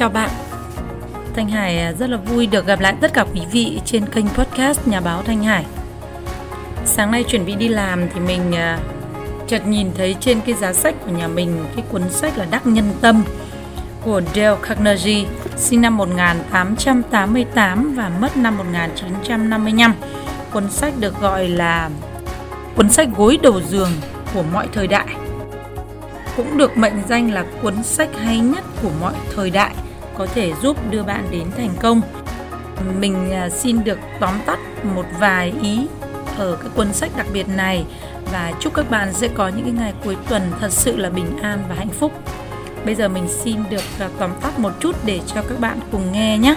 Chào bạn Thanh Hải à, rất là vui được gặp lại tất cả quý vị trên kênh podcast Nhà báo Thanh Hải Sáng nay chuẩn bị đi làm thì mình à, chợt nhìn thấy trên cái giá sách của nhà mình cái cuốn sách là Đắc Nhân Tâm của Dale Carnegie sinh năm 1888 và mất năm 1955. Cuốn sách được gọi là cuốn sách gối đầu giường của mọi thời đại. Cũng được mệnh danh là cuốn sách hay nhất của mọi thời đại, có thể giúp đưa bạn đến thành công. Mình à, xin được tóm tắt một vài ý ở cái cuốn sách đặc biệt này và chúc các bạn sẽ có những cái ngày cuối tuần thật sự là bình an và hạnh phúc. Bây giờ mình xin được à, tóm tắt một chút để cho các bạn cùng nghe nhé.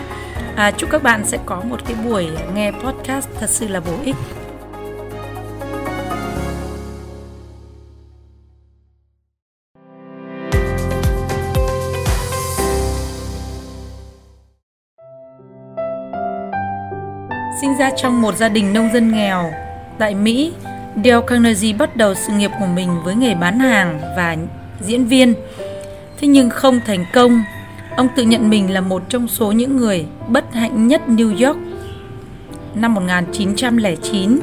À, chúc các bạn sẽ có một cái buổi nghe podcast thật sự là bổ ích. Sinh ra trong một gia đình nông dân nghèo tại Mỹ, Dale Carnegie bắt đầu sự nghiệp của mình với nghề bán hàng và diễn viên. Thế nhưng không thành công, ông tự nhận mình là một trong số những người bất hạnh nhất New York. Năm 1909,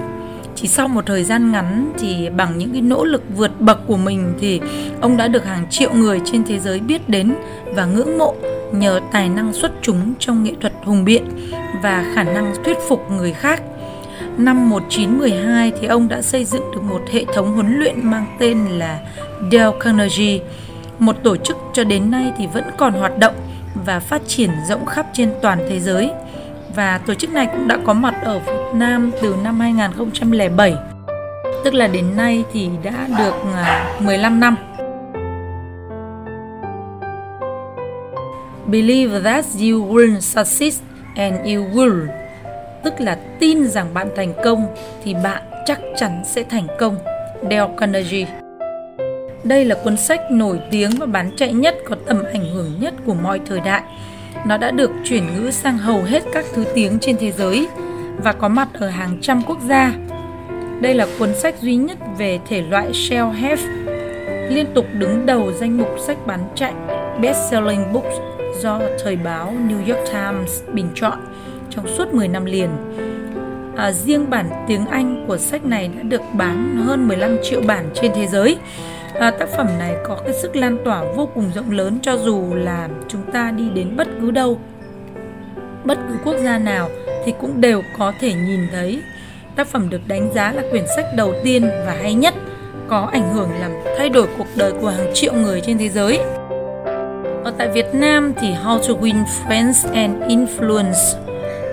chỉ sau một thời gian ngắn thì bằng những cái nỗ lực vượt bậc của mình thì ông đã được hàng triệu người trên thế giới biết đến và ngưỡng mộ nhờ tài năng xuất chúng trong nghệ thuật hùng biện và khả năng thuyết phục người khác. Năm 1912 thì ông đã xây dựng được một hệ thống huấn luyện mang tên là Dale Carnegie, một tổ chức cho đến nay thì vẫn còn hoạt động và phát triển rộng khắp trên toàn thế giới. Và tổ chức này cũng đã có mặt ở Việt Nam từ năm 2007, tức là đến nay thì đã được à, 15 năm. Believe that you will succeed and you will tức là tin rằng bạn thành công thì bạn chắc chắn sẽ thành công. Dale Carnegie đây là cuốn sách nổi tiếng và bán chạy nhất có tầm ảnh hưởng nhất của mọi thời đại. Nó đã được chuyển ngữ sang hầu hết các thứ tiếng trên thế giới và có mặt ở hàng trăm quốc gia. Đây là cuốn sách duy nhất về thể loại self-help, liên tục đứng đầu danh mục sách bán chạy best-selling books do thời báo New York Times bình chọn trong suốt 10 năm liền. À, riêng bản tiếng Anh của sách này đã được bán hơn 15 triệu bản trên thế giới. À, tác phẩm này có cái sức lan tỏa vô cùng rộng lớn cho dù là chúng ta đi đến bất cứ đâu, bất cứ quốc gia nào thì cũng đều có thể nhìn thấy. Tác phẩm được đánh giá là quyển sách đầu tiên và hay nhất, có ảnh hưởng làm thay đổi cuộc đời của hàng triệu người trên thế giới. Ở tại Việt Nam thì How to Win Friends and Influence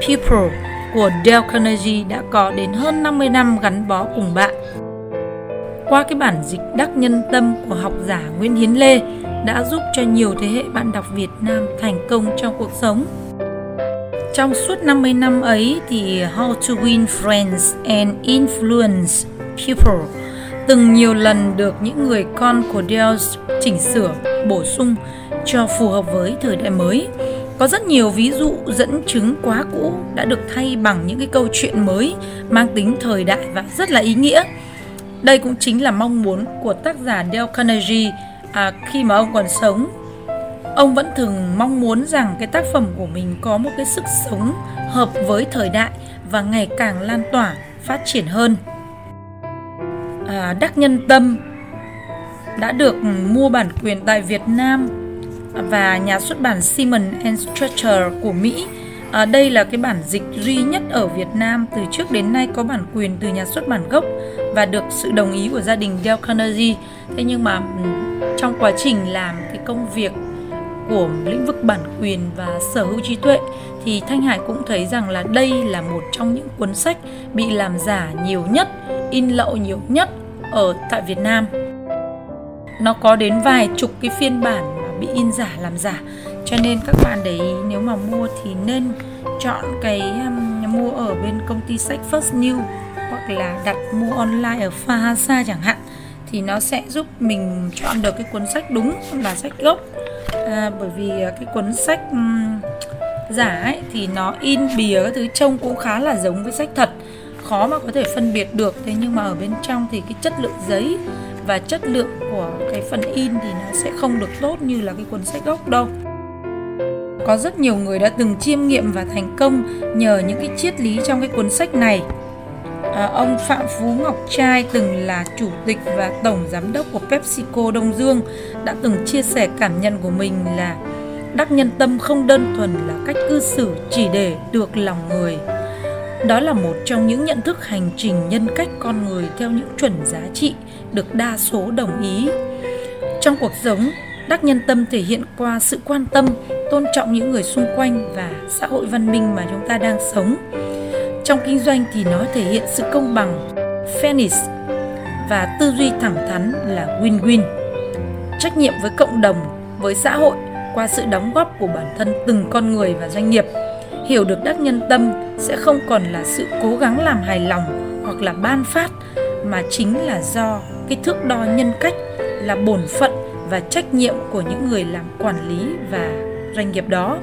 People của Dale Carnegie đã có đến hơn 50 năm gắn bó cùng bạn. Qua cái bản dịch đắc nhân tâm của học giả Nguyễn Hiến Lê đã giúp cho nhiều thế hệ bạn đọc Việt Nam thành công trong cuộc sống. Trong suốt 50 năm ấy thì How to Win Friends and Influence People từng nhiều lần được những người con của Dale chỉnh sửa, bổ sung cho phù hợp với thời đại mới. Có rất nhiều ví dụ dẫn chứng quá cũ đã được thay bằng những cái câu chuyện mới mang tính thời đại và rất là ý nghĩa. Đây cũng chính là mong muốn của tác giả Dale Carnegie à, khi mà ông còn sống. Ông vẫn thường mong muốn rằng cái tác phẩm của mình có một cái sức sống hợp với thời đại và ngày càng lan tỏa, phát triển hơn. À, Đắc Nhân Tâm đã được mua bản quyền tại Việt Nam và nhà xuất bản Simon and Schuster của Mỹ. À, đây là cái bản dịch duy nhất ở Việt Nam từ trước đến nay có bản quyền từ nhà xuất bản gốc và được sự đồng ý của gia đình Dale Carnegie. Thế nhưng mà ừ, trong quá trình làm cái công việc của lĩnh vực bản quyền và sở hữu trí tuệ thì Thanh Hải cũng thấy rằng là đây là một trong những cuốn sách bị làm giả nhiều nhất, in lậu nhiều nhất ở tại Việt Nam. Nó có đến vài chục cái phiên bản bị in giả làm giả. Cho nên các bạn để ý nếu mà mua thì nên chọn cái um, mua ở bên công ty sách First New hoặc là đặt mua online ở Fahasa chẳng hạn. Thì nó sẽ giúp mình chọn được cái cuốn sách đúng là sách gốc. À, bởi vì à, cái cuốn sách um, giả ấy thì nó in bìa các thứ trông cũng khá là giống với sách thật. Khó mà có thể phân biệt được. Thế nhưng mà ở bên trong thì cái chất lượng giấy và chất lượng của cái phần in thì nó sẽ không được tốt như là cái cuốn sách gốc đâu có rất nhiều người đã từng chiêm nghiệm và thành công nhờ những cái triết lý trong cái cuốn sách này. À, ông Phạm Phú Ngọc Trai từng là chủ tịch và tổng giám đốc của PepsiCo Đông Dương đã từng chia sẻ cảm nhận của mình là đắc nhân tâm không đơn thuần là cách cư xử chỉ để được lòng người. Đó là một trong những nhận thức hành trình nhân cách con người theo những chuẩn giá trị được đa số đồng ý. Trong cuộc sống, đắc nhân tâm thể hiện qua sự quan tâm, tôn trọng những người xung quanh và xã hội văn minh mà chúng ta đang sống. Trong kinh doanh thì nó thể hiện sự công bằng, fairness và tư duy thẳng thắn là win-win. Trách nhiệm với cộng đồng, với xã hội qua sự đóng góp của bản thân từng con người và doanh nghiệp. Hiểu được đắc nhân tâm sẽ không còn là sự cố gắng làm hài lòng hoặc là ban phát mà chính là do cái thước đo nhân cách là bổn phận và trách nhiệm của những người làm quản lý và doanh nghiệp đó.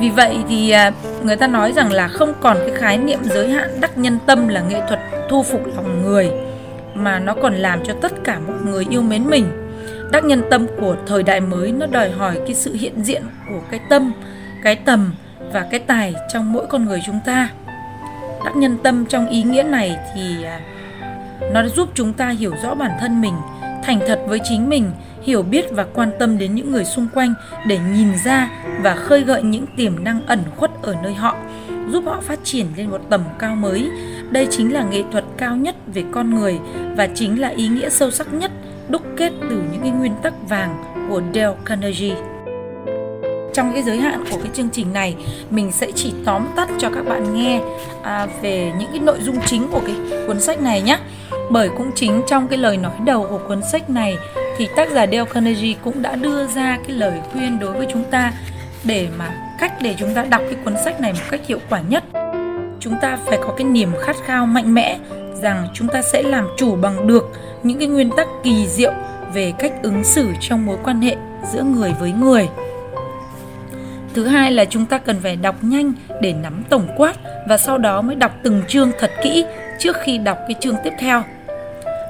Vì vậy thì à, người ta nói rằng là không còn cái khái niệm giới hạn đắc nhân tâm là nghệ thuật thu phục lòng người, mà nó còn làm cho tất cả mọi người yêu mến mình. Đắc nhân tâm của thời đại mới nó đòi hỏi cái sự hiện diện của cái tâm, cái tầm và cái tài trong mỗi con người chúng ta. Đắc nhân tâm trong ý nghĩa này thì à, nó giúp chúng ta hiểu rõ bản thân mình thành thật với chính mình hiểu biết và quan tâm đến những người xung quanh để nhìn ra và khơi gợi những tiềm năng ẩn khuất ở nơi họ giúp họ phát triển lên một tầm cao mới. Đây chính là nghệ thuật cao nhất về con người và chính là ý nghĩa sâu sắc nhất đúc kết từ những cái nguyên tắc vàng của Dale Carnegie. Trong cái giới hạn của cái chương trình này mình sẽ chỉ tóm tắt cho các bạn nghe à, về những cái nội dung chính của cái cuốn sách này nhé bởi cũng chính trong cái lời nói đầu của cuốn sách này thì tác giả Dale Carnegie cũng đã đưa ra cái lời khuyên đối với chúng ta để mà cách để chúng ta đọc cái cuốn sách này một cách hiệu quả nhất. Chúng ta phải có cái niềm khát khao mạnh mẽ rằng chúng ta sẽ làm chủ bằng được những cái nguyên tắc kỳ diệu về cách ứng xử trong mối quan hệ giữa người với người. Thứ hai là chúng ta cần phải đọc nhanh để nắm tổng quát và sau đó mới đọc từng chương thật kỹ trước khi đọc cái chương tiếp theo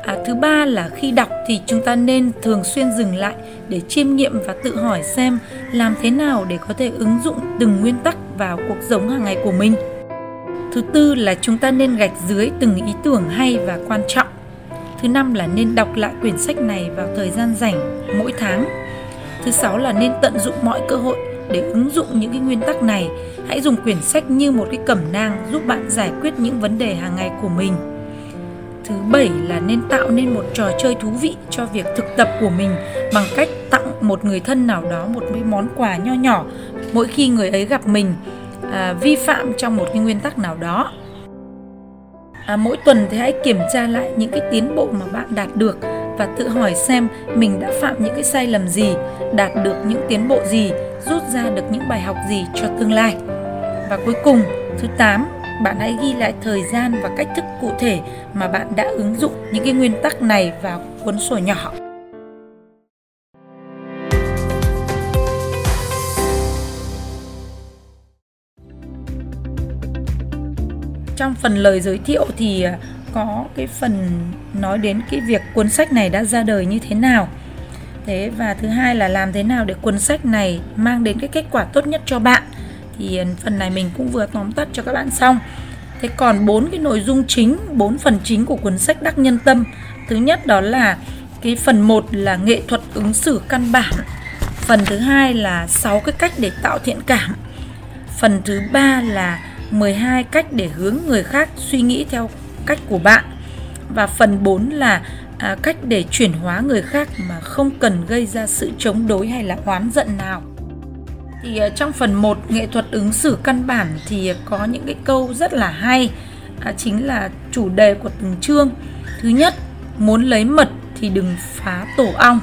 à, thứ ba là khi đọc thì chúng ta nên thường xuyên dừng lại để chiêm nghiệm và tự hỏi xem làm thế nào để có thể ứng dụng từng nguyên tắc vào cuộc sống hàng ngày của mình. Thứ tư là chúng ta nên gạch dưới từng ý tưởng hay và quan trọng. Thứ năm là nên đọc lại quyển sách này vào thời gian rảnh mỗi tháng. Thứ sáu là nên tận dụng mọi cơ hội để ứng dụng những cái nguyên tắc này. Hãy dùng quyển sách như một cái cẩm nang giúp bạn giải quyết những vấn đề hàng ngày của mình thứ bảy là nên tạo nên một trò chơi thú vị cho việc thực tập của mình bằng cách tặng một người thân nào đó một cái món quà nho nhỏ mỗi khi người ấy gặp mình à, vi phạm trong một cái nguyên tắc nào đó. À, mỗi tuần thì hãy kiểm tra lại những cái tiến bộ mà bạn đạt được và tự hỏi xem mình đã phạm những cái sai lầm gì đạt được những tiến bộ gì rút ra được những bài học gì cho tương lai. Và cuối cùng thứ 8 bạn hãy ghi lại thời gian và cách thức cụ thể mà bạn đã ứng dụng những cái nguyên tắc này vào cuốn sổ nhỏ. Trong phần lời giới thiệu thì à, có cái phần nói đến cái việc cuốn sách này đã ra đời như thế nào. Thế và thứ hai là làm thế nào để cuốn sách này mang đến cái kết quả tốt nhất cho bạn thì ừ, phần này mình cũng vừa tóm tắt cho các bạn xong. Thế còn bốn cái nội dung chính bốn phần chính của cuốn sách đắc nhân tâm. Thứ nhất đó là cái phần 1 là nghệ thuật ứng xử căn bản. Phần thứ hai là 6 cái cách để tạo thiện cảm. Phần thứ ba là 12 cách để hướng người khác suy nghĩ theo cách của bạn. Và phần 4 là à, cách để chuyển hóa người khác mà không cần gây ra sự chống đối hay là oán giận nào thì ờ, trong phần 1 nghệ thuật ứng xử căn bản thì có những cái câu rất là hay. À, chính là chủ đề của từng chương. Thứ nhất muốn lấy mật thì đừng phá tổ ong.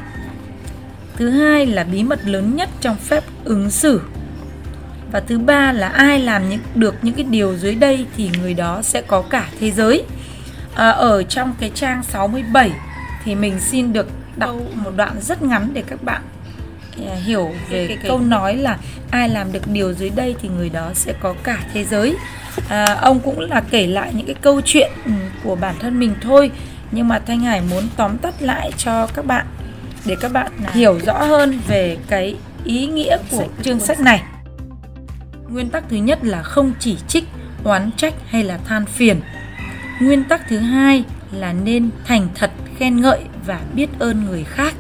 Thứ hai là bí mật lớn nhất trong phép ứng xử. Và thứ ba là ai làm những được những cái điều dưới đây thì người đó sẽ có cả thế giới. À, ở trong cái trang 67 thì mình xin được đọc một đoạn rất ngắn để các bạn hiểu về cái, cái, câu nói là ai làm được điều dưới đây thì người đó sẽ có cả thế giới à, ông cũng là kể lại những cái câu chuyện ừ, của bản thân mình thôi nhưng mà thanh hải muốn tóm tắt lại cho các bạn để các bạn hiểu rõ hơn về cái ý nghĩa của chương sách này. Nguyên tắc thứ nhất là không chỉ trích, oán trách hay là than phiền. Nguyên tắc thứ hai là nên thành thật khen ngợi và biết ơn người khác.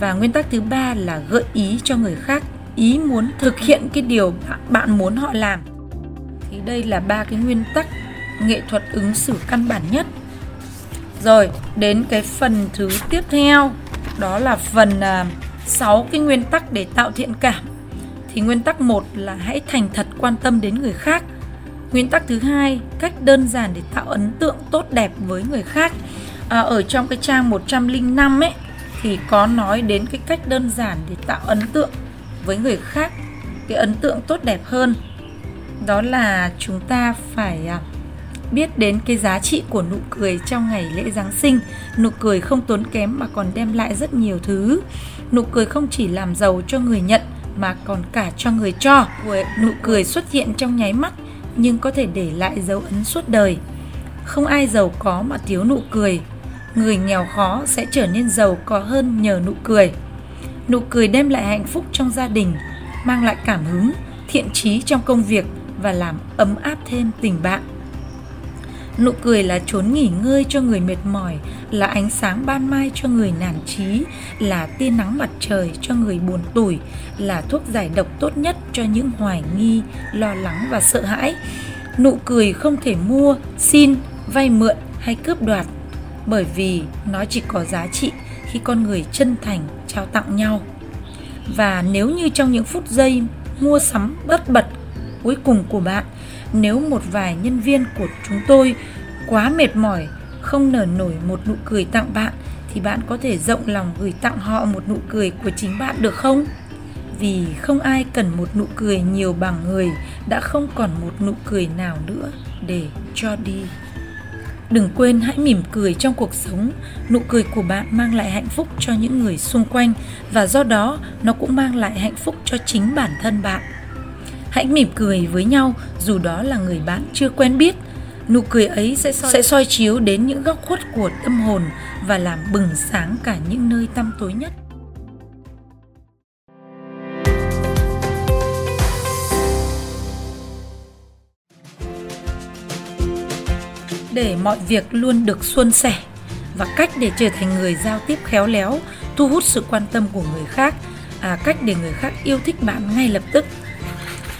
Và nguyên tắc thứ ba là gợi ý cho người khác ý muốn thực hiện cái điều bạn muốn họ làm. Thì đây là ba cái nguyên tắc nghệ thuật ứng xử căn bản nhất. Rồi, đến cái phần thứ tiếp theo, đó là phần à, uh, 6 cái nguyên tắc để tạo thiện cảm. Thì nguyên tắc 1 là hãy thành thật quan tâm đến người khác. Nguyên tắc thứ hai, cách đơn giản để tạo ấn tượng tốt đẹp với người khác. À, ở trong cái trang 105 ấy thì có nói đến cái cách đơn giản để tạo ấn tượng với người khác, cái ấn tượng tốt đẹp hơn. Đó là chúng ta phải à, biết đến cái giá trị của nụ cười trong ngày lễ Giáng sinh. Nụ cười không tốn kém mà còn đem lại rất nhiều thứ. Nụ cười không chỉ làm giàu cho người nhận mà còn cả cho người cho. Nụ cười xuất hiện trong nháy mắt nhưng có thể để lại dấu ấn suốt đời. Không ai giàu có mà thiếu nụ cười. Người nghèo khó sẽ trở nên giàu có hơn nhờ nụ cười. Nụ cười đem lại hạnh phúc trong gia đình, mang lại cảm hứng, thiện trí trong công việc và làm ấm áp thêm tình bạn. Nụ cười là chốn nghỉ ngơi cho người mệt mỏi, là ánh sáng ban mai cho người nản trí, là tia nắng mặt trời cho người buồn tủi, là thuốc giải độc tốt nhất cho những hoài nghi, lo lắng và sợ hãi. Nụ cười không thể mua, xin, vay mượn hay cướp đoạt, bởi vì nó chỉ có giá trị khi con người chân thành trao tặng nhau. Và nếu như trong những phút giây mua sắm bất bật cuối cùng của bạn, nếu một vài nhân viên của chúng tôi quá mệt mỏi, không nở nổi một nụ cười tặng bạn, thì bạn có thể rộng lòng gửi tặng họ một nụ cười của chính bạn được không vì không ai cần một nụ cười nhiều bằng người đã không còn một nụ cười nào nữa để cho đi đừng quên hãy mỉm cười trong cuộc sống. Nụ cười của bạn mang lại hạnh phúc cho những người xung quanh và do đó nó cũng mang lại hạnh phúc cho chính bản thân bạn. Hãy mỉm cười với nhau dù đó là người bạn chưa quen biết. Nụ cười ấy sẽ soi, sẽ soi chiếu đến những góc khuất của tâm hồn và làm bừng sáng cả những nơi tăm tối nhất. Để mọi việc luôn được suôn sẻ và cách để trở thành người giao tiếp khéo léo thu hút sự quan tâm của người khác à, cách để người khác yêu thích bạn ngay lập tức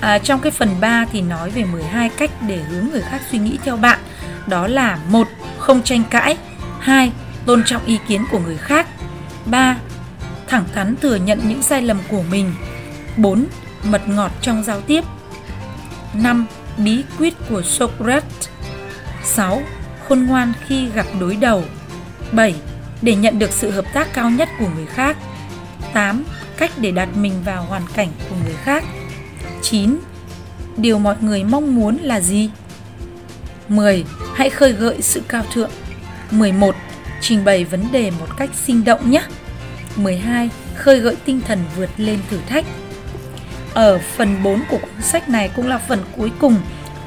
À, trong cái phần 3 thì nói về 12 cách để hướng người khác suy nghĩ theo bạn. Đó là một Không tranh cãi 2. Tôn trọng ý kiến của người khác 3. Thẳng thắn thừa nhận những sai lầm của mình 4. Mật ngọt trong giao tiếp 5. Bí quyết của Socrates 6. Khôn ngoan khi gặp đối đầu 7. Để nhận được sự hợp tác cao nhất của người khác 8. Cách để đặt mình vào hoàn cảnh của người khác 9. Điều mọi người mong muốn là gì? 10. Hãy khơi gợi sự cao thượng. 11. Trình bày vấn đề một cách sinh động nhé. 12. Khơi gợi tinh thần vượt lên thử thách. Ở phần 4 của cuốn sách này cũng là phần cuối cùng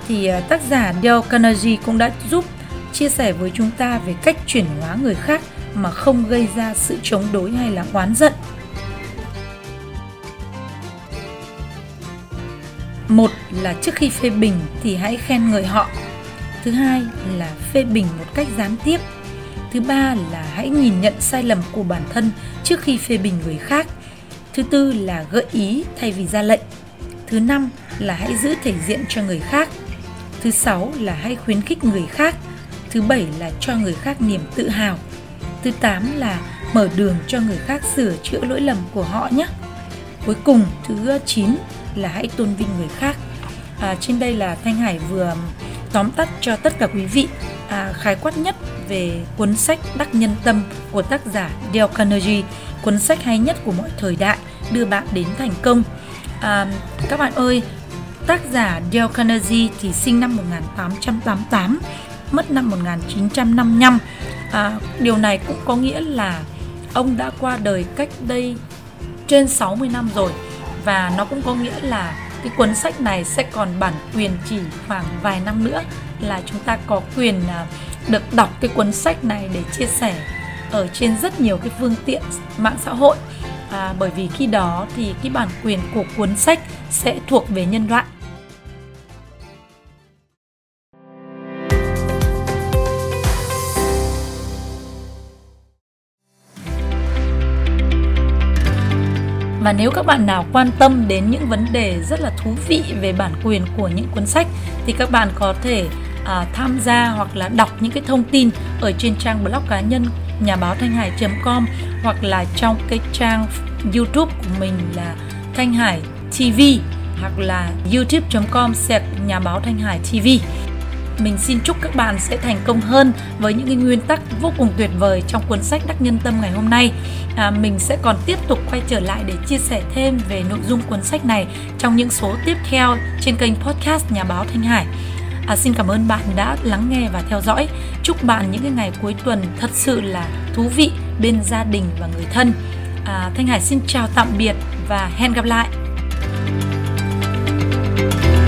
thì ờ, tác giả Dale Carnegie cũng đã giúp chia sẻ với chúng ta về cách chuyển hóa người khác mà không gây ra sự chống đối hay là oán giận. Một là trước khi phê bình thì hãy khen người họ. Thứ hai là phê bình một cách gián tiếp. Thứ ba là hãy nhìn nhận sai lầm của bản thân trước khi phê bình người khác. Thứ tư là gợi ý thay vì ra lệnh. Thứ năm là hãy giữ thể diện cho người khác thứ sáu là hãy khuyến khích người khác. Thứ bảy là cho người khác niềm tự hào. Thứ tám là mở đường cho người khác sửa chữa lỗi lầm của họ nhé. Cuối cùng thứ chín là hãy tôn vinh người khác. À, trên đây là thanh hải vừa tóm tắt cho tất cả quý vị à, khái quát nhất về cuốn sách đắc nhân tâm của tác giả Dale Carnegie. Cuốn sách hay nhất của mọi thời đại đưa bạn đến thành công. À, các bạn ơi tác giả Dale Carnegie thì sinh năm 1888 mất năm 1955 à, điều này cũng có nghĩa là ông đã qua đời cách đây trên 60 năm rồi. Và nó cũng có nghĩa là cái cuốn sách này sẽ còn bản quyền chỉ khoảng vài năm nữa là chúng ta có quyền à, được đọc cái cuốn sách này để chia sẻ ở trên rất nhiều cái phương tiện mạng xã hội. À, bởi vì khi đó thì cái bản quyền của cuốn sách sẽ thuộc về nhân loại. Và nếu các bạn nào quan tâm đến những vấn đề rất là thú vị về bản quyền của những cuốn sách thì các bạn có thể à, tham gia hoặc là đọc những cái thông tin ở trên trang blog cá nhân nhà báo thanh hải.com hoặc là trong cái trang YouTube của mình là Thanh Hải TV hoặc là youtube.com sẹt nhà báo Thanh Hải TV. Mình xin chúc các bạn sẽ thành công hơn với những cái nguyên tắc vô cùng tuyệt vời trong cuốn sách Đắc Nhân Tâm ngày hôm nay. À, mình sẽ còn tiếp tục quay trở lại để chia sẻ thêm về nội dung cuốn sách này trong những số tiếp theo trên kênh podcast Nhà báo Thanh Hải. À, xin cảm ơn bạn đã lắng nghe và theo dõi. Chúc bạn những cái ngày cuối tuần thật sự là thú vị bên gia đình và người thân. À, Thanh Hải xin chào tạm biệt và hẹn gặp lại. thank you